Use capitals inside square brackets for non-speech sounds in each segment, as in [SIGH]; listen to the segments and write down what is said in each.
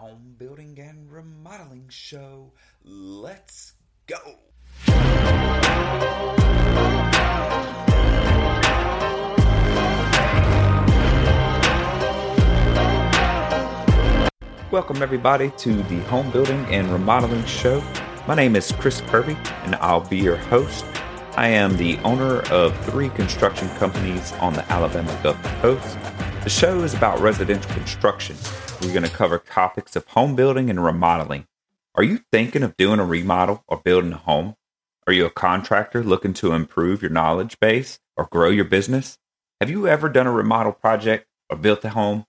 home building and remodeling show. Let's go. Welcome, everybody, to the home building and remodeling show. My name is Chris Kerby, and I'll be your host. I am the owner of three construction companies on the Alabama Gulf Coast. The show is about residential construction. We're going to cover topics of home building and remodeling. Are you thinking of doing a remodel or building a home? Are you a contractor looking to improve your knowledge base or grow your business? Have you ever done a remodel project or built a home?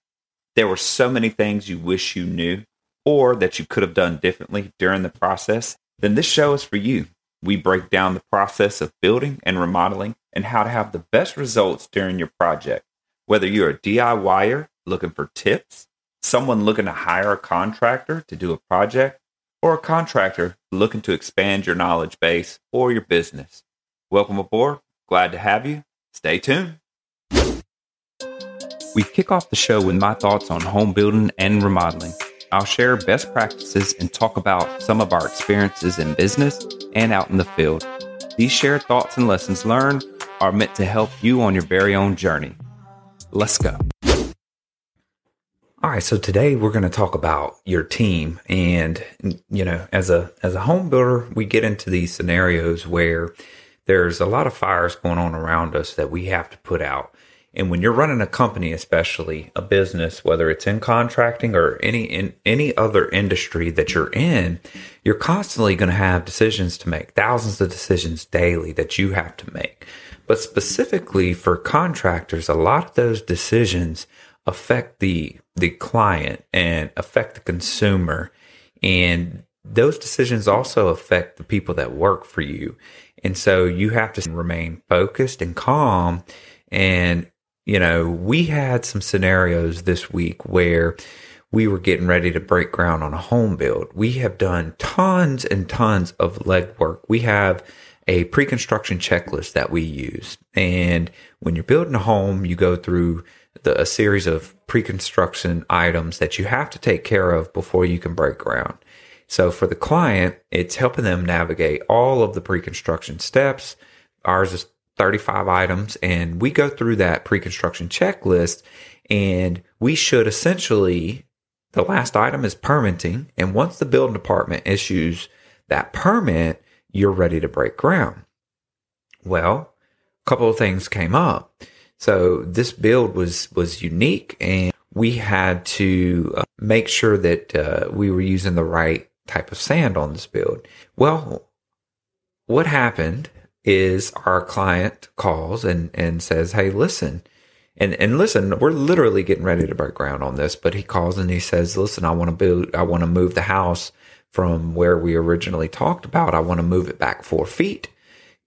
There were so many things you wish you knew or that you could have done differently during the process. Then this show is for you. We break down the process of building and remodeling and how to have the best results during your project. Whether you're a DIYer looking for tips, someone looking to hire a contractor to do a project, or a contractor looking to expand your knowledge base or your business. Welcome aboard. Glad to have you. Stay tuned. We kick off the show with my thoughts on home building and remodeling. I'll share best practices and talk about some of our experiences in business and out in the field. These shared thoughts and lessons learned are meant to help you on your very own journey. Let's go. All right, so today we're going to talk about your team and you know, as a as a home builder, we get into these scenarios where there's a lot of fires going on around us that we have to put out. And when you're running a company, especially a business, whether it's in contracting or any in any other industry that you're in, you're constantly going to have decisions to make, thousands of decisions daily that you have to make. But specifically for contractors, a lot of those decisions affect the the client and affect the consumer and those decisions also affect the people that work for you. And so you have to remain focused and calm and you know, we had some scenarios this week where we were getting ready to break ground on a home build. We have done tons and tons of legwork. We have a pre-construction checklist that we use. And when you're building a home, you go through the, a series of pre-construction items that you have to take care of before you can break ground. So for the client, it's helping them navigate all of the pre-construction steps. Ours is 35 items and we go through that pre-construction checklist and we should essentially the last item is permitting and once the building department issues that permit you're ready to break ground. Well a couple of things came up. So this build was was unique and we had to uh, make sure that uh, we were using the right type of sand on this build. Well what happened is our client calls and, and says, Hey, listen, and, and listen, we're literally getting ready to break ground on this, but he calls and he says, listen, I want to build, I want to move the house from where we originally talked about. I want to move it back four feet.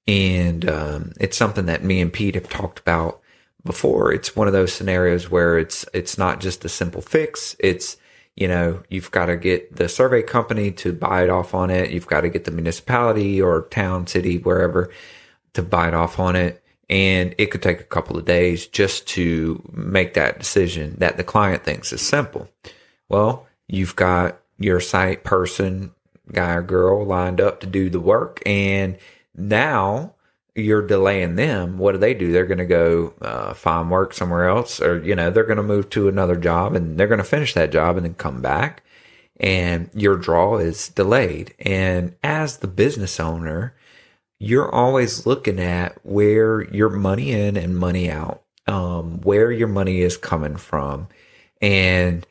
And, um, it's something that me and Pete have talked about before. It's one of those scenarios where it's, it's not just a simple fix. It's, you know, you've got to get the survey company to buy it off on it. You've got to get the municipality or town, city, wherever to buy it off on it. And it could take a couple of days just to make that decision that the client thinks is simple. Well, you've got your site person, guy or girl lined up to do the work. And now you're delaying them, what do they do? They're going to go uh, find work somewhere else, or you know, they're going to move to another job, and they're going to finish that job and then come back, and your draw is delayed. And as the business owner, you're always looking at where your money in and money out, um, where your money is coming from, and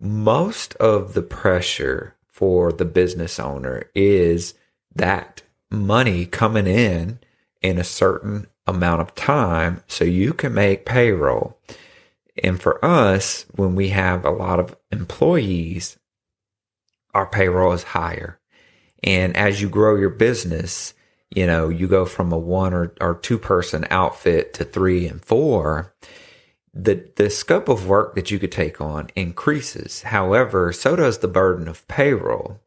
most of the pressure for the business owner is that money coming in in a certain amount of time so you can make payroll. And for us, when we have a lot of employees, our payroll is higher. And as you grow your business, you know, you go from a one or, or two person outfit to three and four. The, the scope of work that you could take on increases. However, so does the burden of payroll.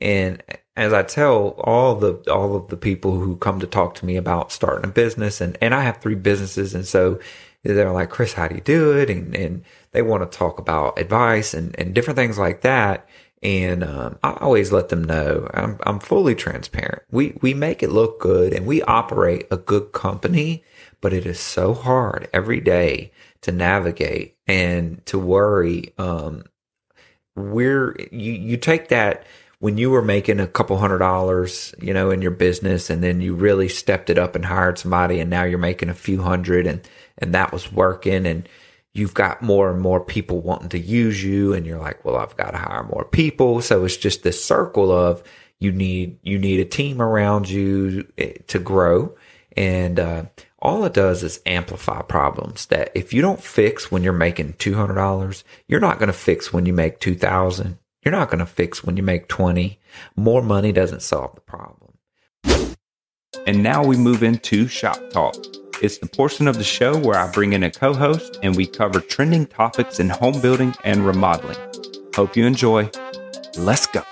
And as I tell all the all of the people who come to talk to me about starting a business, and and I have three businesses, and so they're like, Chris, how do you do it? And and they want to talk about advice and, and different things like that. And um, I always let them know I'm, I'm fully transparent. We we make it look good and we operate a good company, but it is so hard every day to navigate and to worry. Um, we're you you take that when you were making a couple hundred dollars, you know, in your business and then you really stepped it up and hired somebody and now you're making a few hundred and, and that was working and you've got more and more people wanting to use you and you're like, well, I've got to hire more people. So it's just this circle of you need, you need a team around you eh, to grow. And, uh, all it does is amplify problems that if you don't fix when you're making $200, you're not going to fix when you make 2000 you're not going to fix when you make 20. More money doesn't solve the problem. And now we move into Shop Talk. It's the portion of the show where I bring in a co host and we cover trending topics in home building and remodeling. Hope you enjoy. Let's go.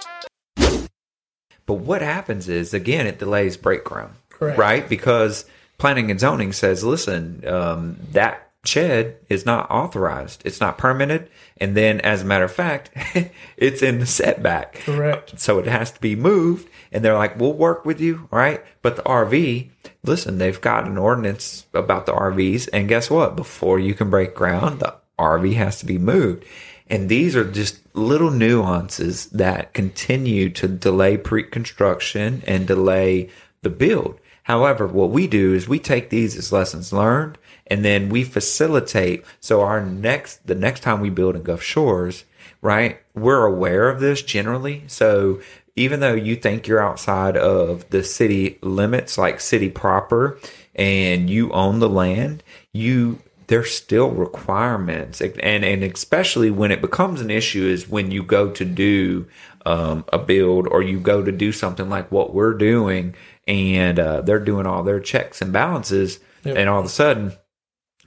But what happens is, again, it delays break ground. Correct. Right? Because planning and zoning says, listen, um, that shed is not authorized. It's not permitted. And then, as a matter of fact, [LAUGHS] it's in the setback. Correct. So it has to be moved. And they're like, we'll work with you. Right. But the RV, listen, they've got an ordinance about the RVs. And guess what? Before you can break ground, the RV has to be moved. And these are just little nuances that continue to delay pre construction and delay the build. However, what we do is we take these as lessons learned and then we facilitate. So our next, the next time we build in Gulf Shores, right, we're aware of this generally. So even though you think you're outside of the city limits, like city proper, and you own the land, you there's still requirements, and and especially when it becomes an issue is when you go to do um, a build or you go to do something like what we're doing, and uh, they're doing all their checks and balances, yep. and all of a sudden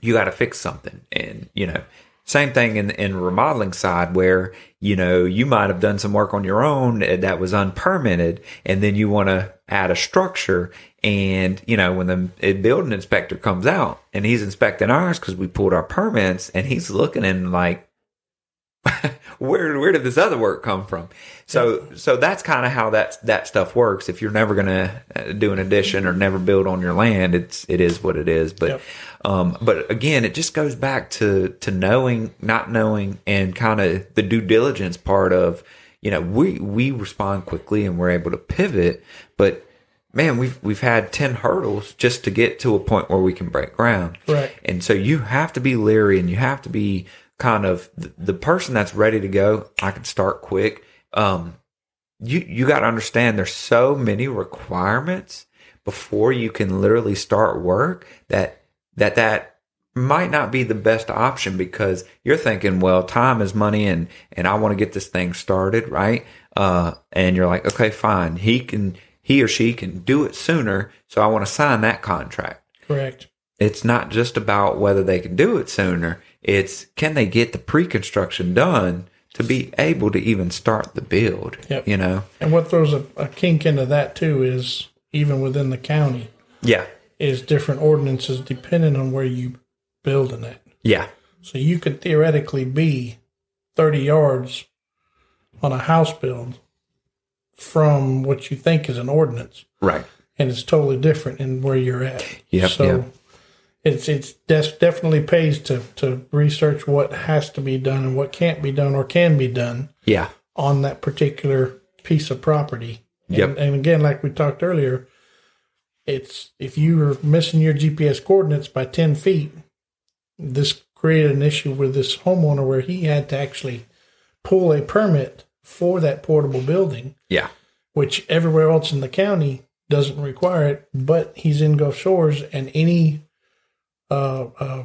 you got to fix something. And, you know, same thing in, in remodeling side where, you know, you might have done some work on your own eh, that was unpermitted and then you want to add a structure. And, you know, when the eh, building inspector comes out and he's inspecting ours because we pulled our permits and he's looking and like, [LAUGHS] where where did this other work come from? So so that's kind of how that that stuff works. If you're never going to uh, do an addition or never build on your land, it's it is what it is. But yep. um, but again, it just goes back to to knowing, not knowing, and kind of the due diligence part of you know we we respond quickly and we're able to pivot, but man, we've we've had ten hurdles just to get to a point where we can break ground. Right. And so you have to be leery and you have to be kind of the, the person that's ready to go, I can start quick. Um, you, you got to understand there's so many requirements before you can literally start work that, that, that might not be the best option because you're thinking, well, time is money and, and I want to get this thing started. Right. Uh, and you're like, okay, fine. He can, he or she can do it sooner. So I want to sign that contract. Correct. It's not just about whether they can do it sooner. It's can they get the pre-construction done to be able to even start the build? Yep. You know. And what throws a, a kink into that too is even within the county. Yeah. Is different ordinances depending on where you building it. Yeah. So you could theoretically be thirty yards on a house build from what you think is an ordinance. Right. And it's totally different in where you're at. Yeah. So yep it's it's definitely pays to to research what has to be done and what can't be done or can be done. Yeah. On that particular piece of property. Yep. And, and again, like we talked earlier, it's if you are missing your GPS coordinates by ten feet, this created an issue with this homeowner where he had to actually pull a permit for that portable building. Yeah. Which everywhere else in the county doesn't require it, but he's in Gulf Shores and any uh, uh,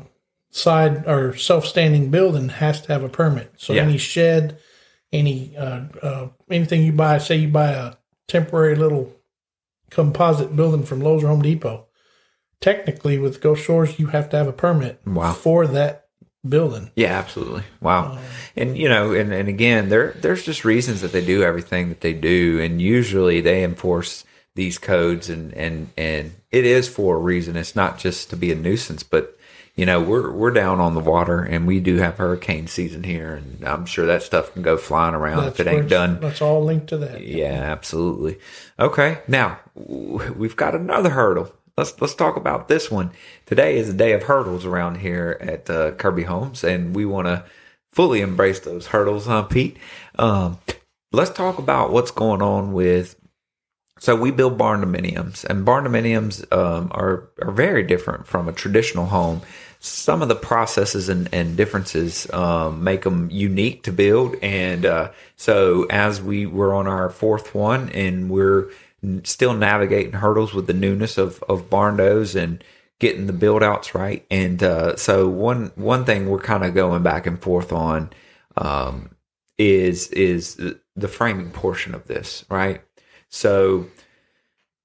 side or self-standing building has to have a permit. So Yeah. any shed, any uh, uh, anything you buy, say you buy a temporary little composite building from Lowe's or Home Depot, technically with Gulf Shores you have to have a permit Wow. for that building. Yeah, absolutely. Wow. and you know, and, and again, there there's just reasons that they do everything that they do, and usually they enforce these codes, and and and it is for a reason. It's not just to be a nuisance, but you know, we're we're down on the water, and we do have hurricane season here, and I'm sure that stuff can go flying around if it ain't done. That's all linked to that. Yeah, absolutely. Okay, now we've got another hurdle. Let's let's talk about this one. Today is a day of hurdles around here at uh, Kerby Homes, and we want to fully embrace those hurdles, huh, Pete? Um, let's talk about what's going on with. So we build barn dominiums, and barn dominiums um, are are very different from a traditional home. Some of the processes and, and differences um, make them unique to build, and uh, so as we were on our fourth one, and we're still navigating hurdles with the newness of of barn doors and getting the build outs right. And uh, so one one thing we're kind of going back and forth on um, is is the framing portion of this, right? So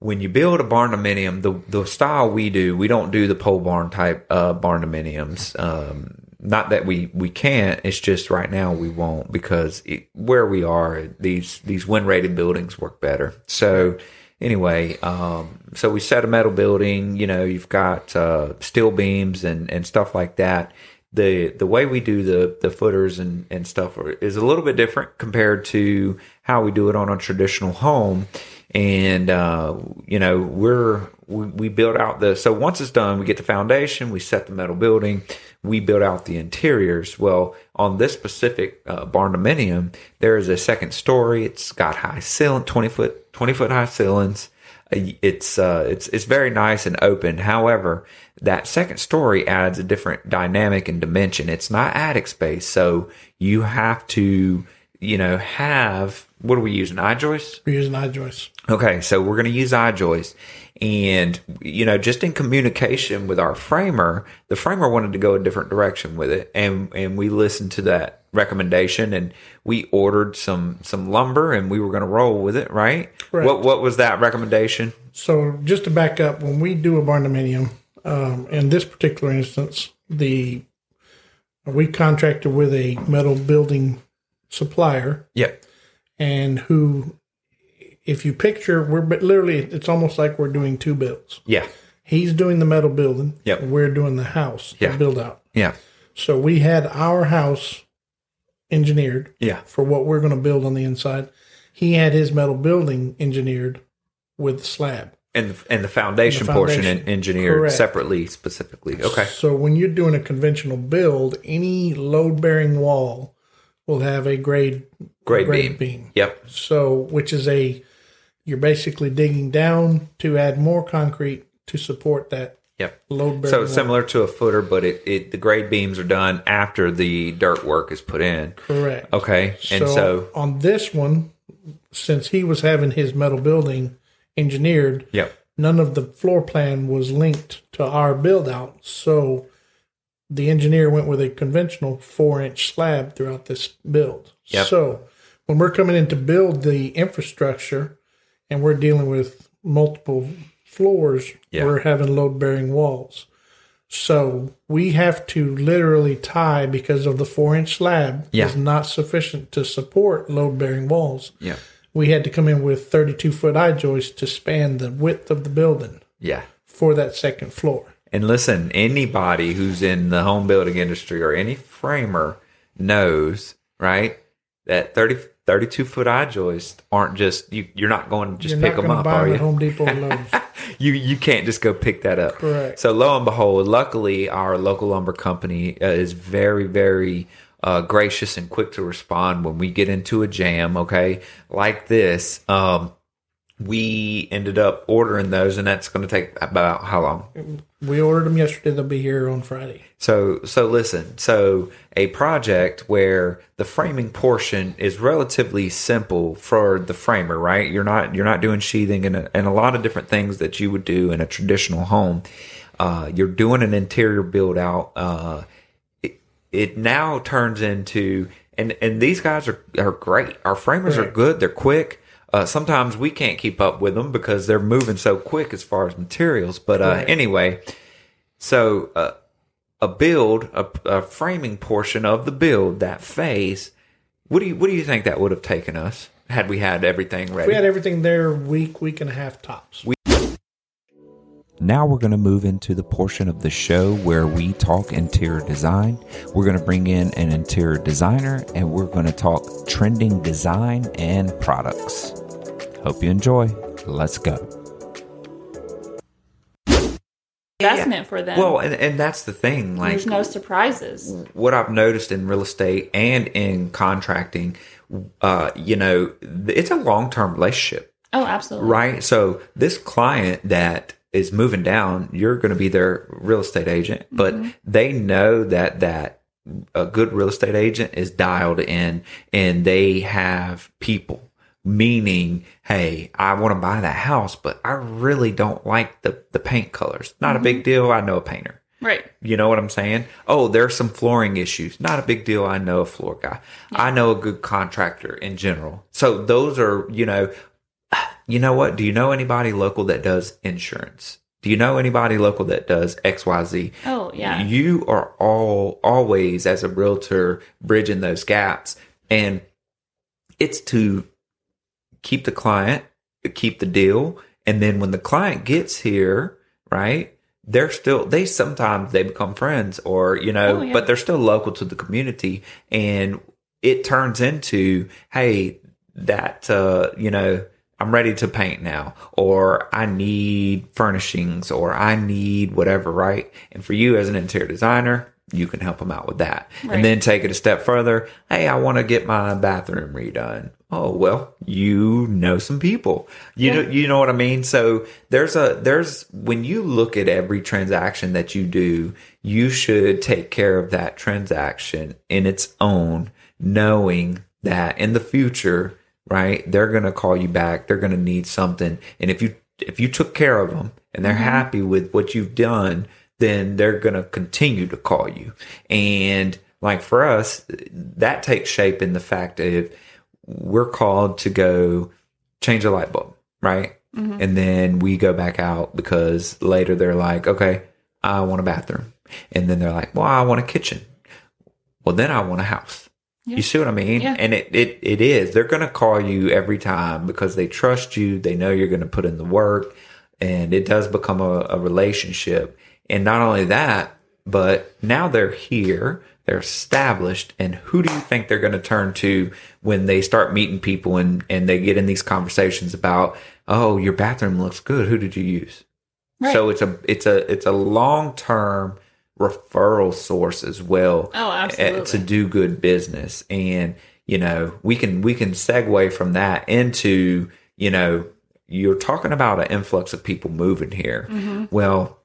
when you build a barn dominium, the the style we do, we don't do the pole barn type uh, barn dominiums. Um, not that we we can't. It's just right now we won't because it, where we are, these these wind rated buildings work better. So anyway, um, so we set a metal building. You know, you've got uh, steel beams and and stuff like that. The the way we do the the footers and and stuff is a little bit different compared to how we do it on a traditional home. And uh, you know, we're we, we build out the so once it's done, we get the foundation, we set the metal building, we build out the interiors. Well, on this specific uh, barn dominium, there is a second story. It's got high ceiling, twenty foot twenty foot high ceilings. Uh, It's uh, it's it's very nice and open. However, that second story adds a different dynamic and dimension. It's not attic space, so you have to you know have what are we using? I joists. We're using iJoist. Okay, so we're going to use iJoist. And, you know, just in communication with our framer, the framer wanted to go a different direction with it. And, and we listened to that recommendation and we ordered some, some lumber and we were going to roll with it, right? Correct. What, what was that recommendation? So just to back up, when we do a barn dominium, um, in this particular instance, the we contracted with a metal building supplier, Yeah. and who, if you picture, we're but literally, it's almost like we're doing two builds. Yeah. He's doing the metal building. Yep. We're doing the house, Yeah. the build out. Yeah. So we had our house engineered Yeah. for what we're going to build on the inside. He had his metal building engineered with the slab. And, and the foundation, The portion foundation. en- engineered Correct. separately, specifically. Okay. So when you're doing a conventional build, any load bearing wall will have a grade Grade beam. Yep. So which is a you're basically digging down to add more concrete to support that Yep. load bearing. So it's similar to a footer, but it, it the grade beams are done after the dirt work is put in. correct. Okay. And so, on this one, since he was having his metal building engineered, yep. none of the floor plan was linked to our build out. So the engineer went with a conventional four inch slab throughout this build. Yep. So when we're coming in to build the infrastructure and we're dealing with multiple floors, Yeah. we're having load bearing walls. So we have to literally tie because of the four inch slab Yeah. is not sufficient to support load bearing walls. Yeah. We had to come in with 32 foot I joists to span the width of the building Yeah. for that second floor. And listen, anybody who's in the home building industry or any framer knows, right, that 30, 32 foot I joists aren't just, you, you're not going to just You're pick them up, are you? Home Depot Lowe's. [LAUGHS] you you can't just go pick that up. Correct. So lo and behold, luckily our local lumber company uh, is very very uh, gracious and quick to respond when we get into a jam. Okay, like this. Um, we ended up ordering those, and that's going to take about how long? we ordered them yesterday. They'll be here on Friday. So so listen, so a project where the framing portion is relatively simple for the framer, right? You're not you're not doing sheathing and a, and a lot of different things that you would do in a traditional home. Uh, you're doing an interior build out. Uh, it, it now turns into and and these guys are are great. Our framers are good. They're quick. Uh, sometimes we can't keep up with them because they're moving so quick as far as materials. But uh, Correct. anyway, so uh, a build, a, a framing portion of the build, that phase. What do you what do you think that would have taken us had we had everything ready? We had everything there week, week and a half tops. Now we're going to move into the portion of the show where we talk interior design. We're going to bring in an interior designer and we're going to talk trending design and products. Hope you enjoy. Let's go. investment for them. Well, and, and that's the thing. Like, There's no surprises. what I've noticed in real estate and in contracting, uh, you know, it's a long term relationship, Oh, absolutely. right? So this client that is moving down, you're going to be their real estate agent, but they know that that a good real estate agent is dialed in and they have people. Meaning, hey, I want to buy that house, but I really don't like the, the paint colors. Not a big mm-hmm. deal. I know a painter. Right. You know what I'm saying? Oh, there's some flooring issues. Not a big deal. I know a floor guy. I know a good contractor in general. So those are, you know, [SIGHS] you know what? Do you know anybody local that does insurance? Do you know anybody local that does XYZ? Oh, yeah. You are all always as a realtor bridging those gaps and it's to keep the client, keep the deal, and then when the client gets here, right? They're still they sometimes they become friends or you know, Oh, yeah. but they're still local to the community and it turns into hey, that uh, you know, I'm ready to paint now, or I need furnishings, or I need whatever, right? And for you as an interior designer, you can help them out with that. Right. And then take it a step further. Hey, I want to get my bathroom redone. Oh, well, you know some people. You know, you know what I mean? So there's a, there's, when you look at every transaction that you do, you should take care of that transaction in its own, knowing that in the future, right, they're going to call you back. They're going to need something. And if you, if you took care of them and they're mm-hmm. happy with what you've done, then they're going to continue to call you. And like for us, that takes shape in the fact of we're called to go change a light bulb, right? Mm-hmm. And then we go back out because later they're like, okay, I want a bathroom. And then they're like, well, I want a kitchen. Well, then I want a house. You see what I mean? Yeah. And it, it, it is. They're going to call you every time because they trust you. They know you're going to put in the work and it does become a, a relationship. And not only that, but now they're here, they're established. And who do you think they're going to turn to when they start meeting people and, and they get in these conversations about, oh, your bathroom looks good. Who did you use? Right. So it's a, it's a, it's a long term referral source as well Oh, uh, absolutely. to do good business and you know we can we can segue from that into you know you're talking about an influx of people moving here Mm-hmm. well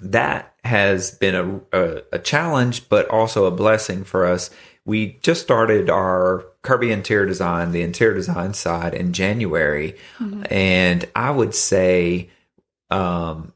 that has been a, a, a challenge but also a blessing for us. We just started our kerby interior design the interior design side in january. And i would say um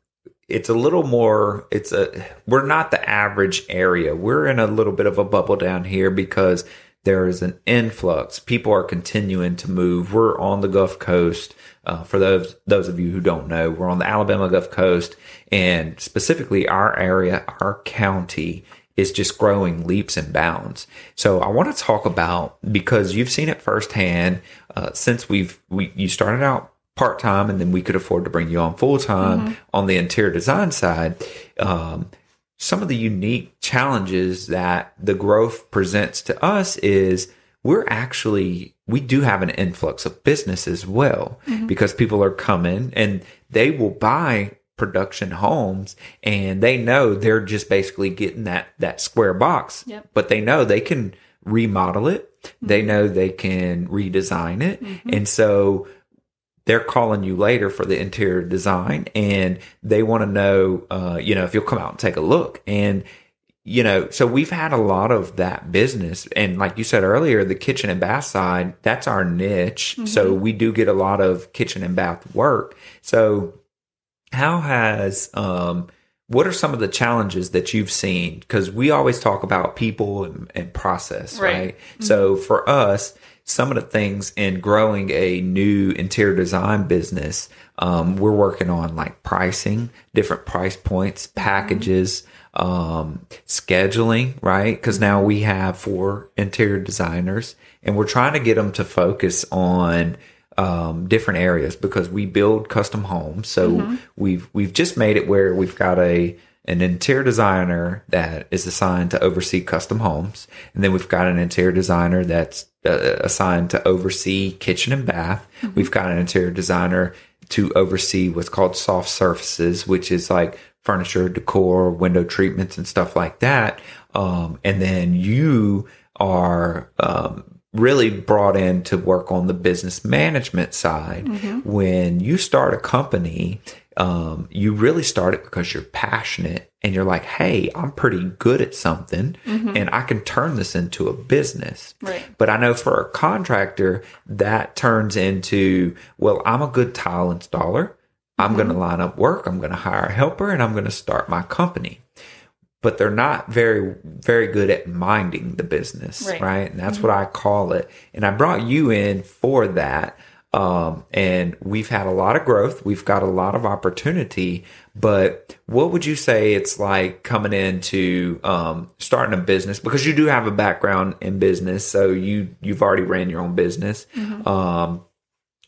it's a little more it's a we're not the average area. We're in a little bit of a bubble down here because there is an influx people are continuing to move we're on the gulf coast uh, for those those of you who don't know we're on the alabama gulf coast and specifically our area our county is just growing leaps and bounds. So I want to talk about because you've seen it firsthand uh, since we've we you started out part time and then we could afford to bring you on full time on the interior design side. Um, some of the unique challenges that the growth presents to us is we're actually we do have an influx of business as well mm-hmm. because people are coming and they will buy production homes and they know they're just basically getting that that square box Yep. but they know they can remodel it. They mm-hmm. know they can redesign it. Mm-hmm. And so they're calling you later for the interior design and they want to know uh, you know if you'll come out and take a look. And you know so we've had a lot of that business. And like you said earlier the kitchen and bath side that's our niche. So we do get a lot of kitchen and bath work. So how has um what are some of the challenges that you've seen? Because we always talk about people and, and process right, Right. so for us some of the things in growing a new interior design business um, we're working on like pricing different price points packages um, scheduling right? Because now we have four interior designers and we're trying to get them to focus on um, different areas because we build custom homes. So we've we've just made it where we've got a an interior designer that is assigned to oversee custom homes, and then we've got an interior designer that's uh, assigned to oversee kitchen and bath. We've got an interior designer to oversee what's called soft surfaces, which is like furniture, decor, window treatments, and stuff like that. Um, and then you are um, really brought in to work on the business management side. When you start a company, um, you really start it because you're passionate and you're like, hey, I'm pretty good at something mm-hmm. and I can turn this into a business. Right. But I know for a contractor, that turns into, well, I'm a good tile installer. I'm mm-hmm. going to line up work. I'm going to hire a helper and I'm going to start my company. But they're not very, very good at minding the business. Right. Right. And that's mm-hmm. what I call it. And I brought you in for that. Um, and we've had a lot of growth. We've got a lot of opportunity. But what would you say it's like coming into um, starting a business? Because you do have a background in business, so you you've already ran your own business. Um,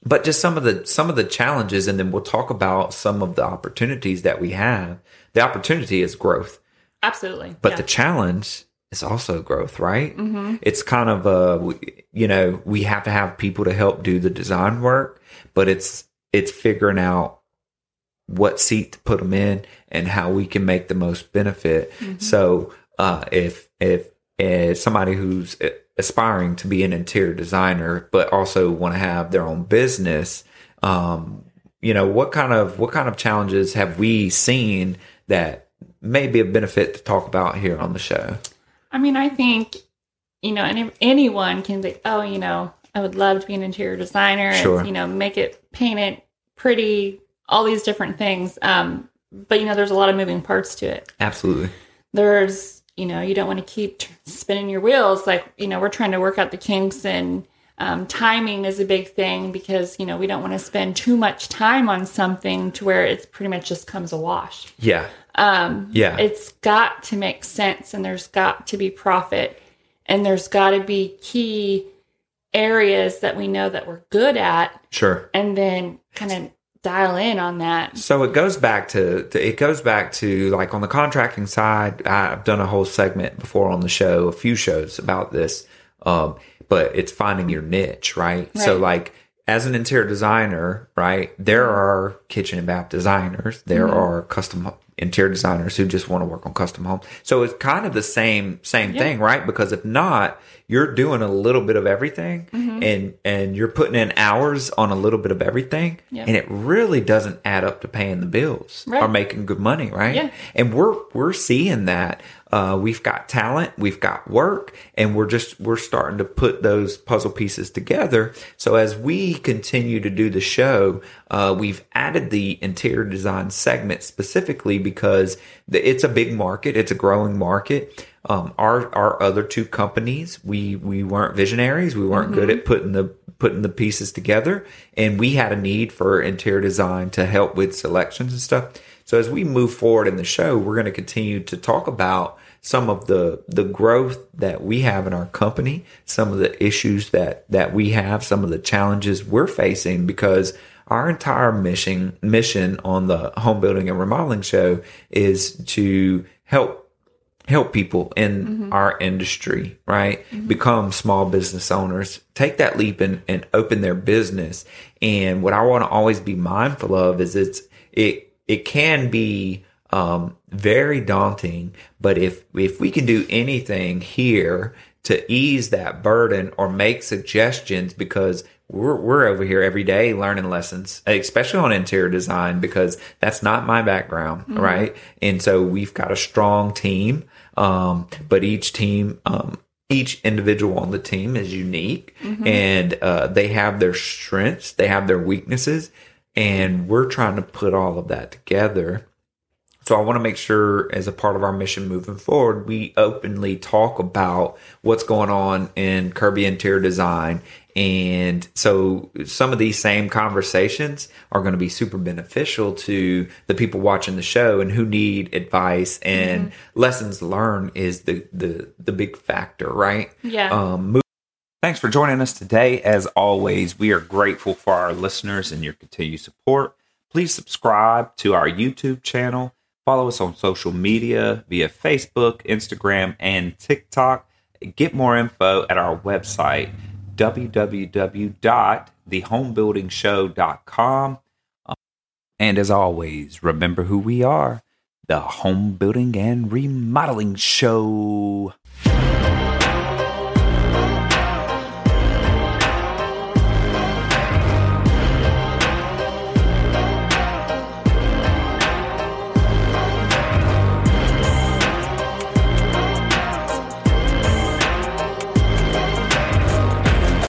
but just some of the some of the challenges, and then we'll talk about some of the opportunities that we have. The opportunity is growth, Absolutely. but yeah. the challenge is also growth, right? Mm-hmm. It's kind of a you know we have to have people to help do the design work, but it's it's figuring out what seat to put them in and how we can make the most benefit. So uh, if if if somebody who's aspiring to be an interior designer but also want to have their own business, um, you know what kind of what kind of challenges have we seen that may be a benefit to talk about here on the show? I mean, I think, you know, any, anyone can think, oh, you know, I would love to be an interior designer Sure. and, you know, make it, paint it pretty, all these different things. Um, but, you know, there's a lot of moving parts to it. Absolutely. There's, you know, you don't want to keep spinning your wheels. Like, you know, we're trying to work out the kinks and um, timing is a big thing because, you know, we don't want to spend too much time on something to where it's pretty much just comes a wash. Yeah. Um, Yeah. it's got to make sense and there's got to be profit and there's got to be key areas that we know that we're good at Sure. and then kind of dial in on that. So it goes back to, to it goes back to like on the contracting side. I've done a whole segment before on the show, a few shows about this. Um, but it's finding your niche, right? So like as an interior designer, right? There mm-hmm. are kitchen and bath designers. There mm-hmm. are custom interior designers who just want to work on custom homes. So it's kind of the same same thing, right? Because if not, you're doing a little bit of everything mm-hmm. and and you're putting in hours on a little bit of everything Yeah. and it really doesn't add up to paying the bills Right. or making good money, right? Yeah. And we're we're seeing that. Uh, we've got talent, we've got work, and we're just we're starting to put those puzzle pieces together. So as we continue to do the show, uh, we've added the interior design segment specifically because the, it's a big market, it's a growing market. Um, our our other two companies, we we weren't visionaries, we weren't good at putting the putting the pieces together, and we had a need for interior design to help with selections and stuff. So as we move forward in the show, we're going to continue to talk about some of the the growth that we have in our company, some of the issues that that we have, some of the challenges we're facing because our entire mission mission on the home building and remodeling show is to help help people in mm-hmm. our industry, right? Mm-hmm. Become small business owners, take that leap and, and open their business. And what I want to always be mindful of is it's, it, it can be, um, very daunting, but if, if we can do anything here to ease that burden or make suggestions because we're, we're over here every day learning lessons, especially on interior design, because that's not my background, right? And so we've got a strong team. Um, but each team, um, each individual on the team is unique and, uh, they have their strengths, they have their weaknesses, and we're trying to put all of that together. So I want to make sure as a part of our mission moving forward, we openly talk about what's going on in Kerby interior design. And so some of these same conversations are going to be super beneficial to the people watching the show and who need advice and lessons learned is the, the, the big factor, right? Yeah. Um, Thanks for joining us today. As always, we are grateful for our listeners and your continued support. Please subscribe to our YouTube channel. Follow us on social media via Facebook, Instagram, and TikTok. Get more info at our website, www.thehomebuildingshow.com. And as always, remember who we are the Home Building and Remodeling Show.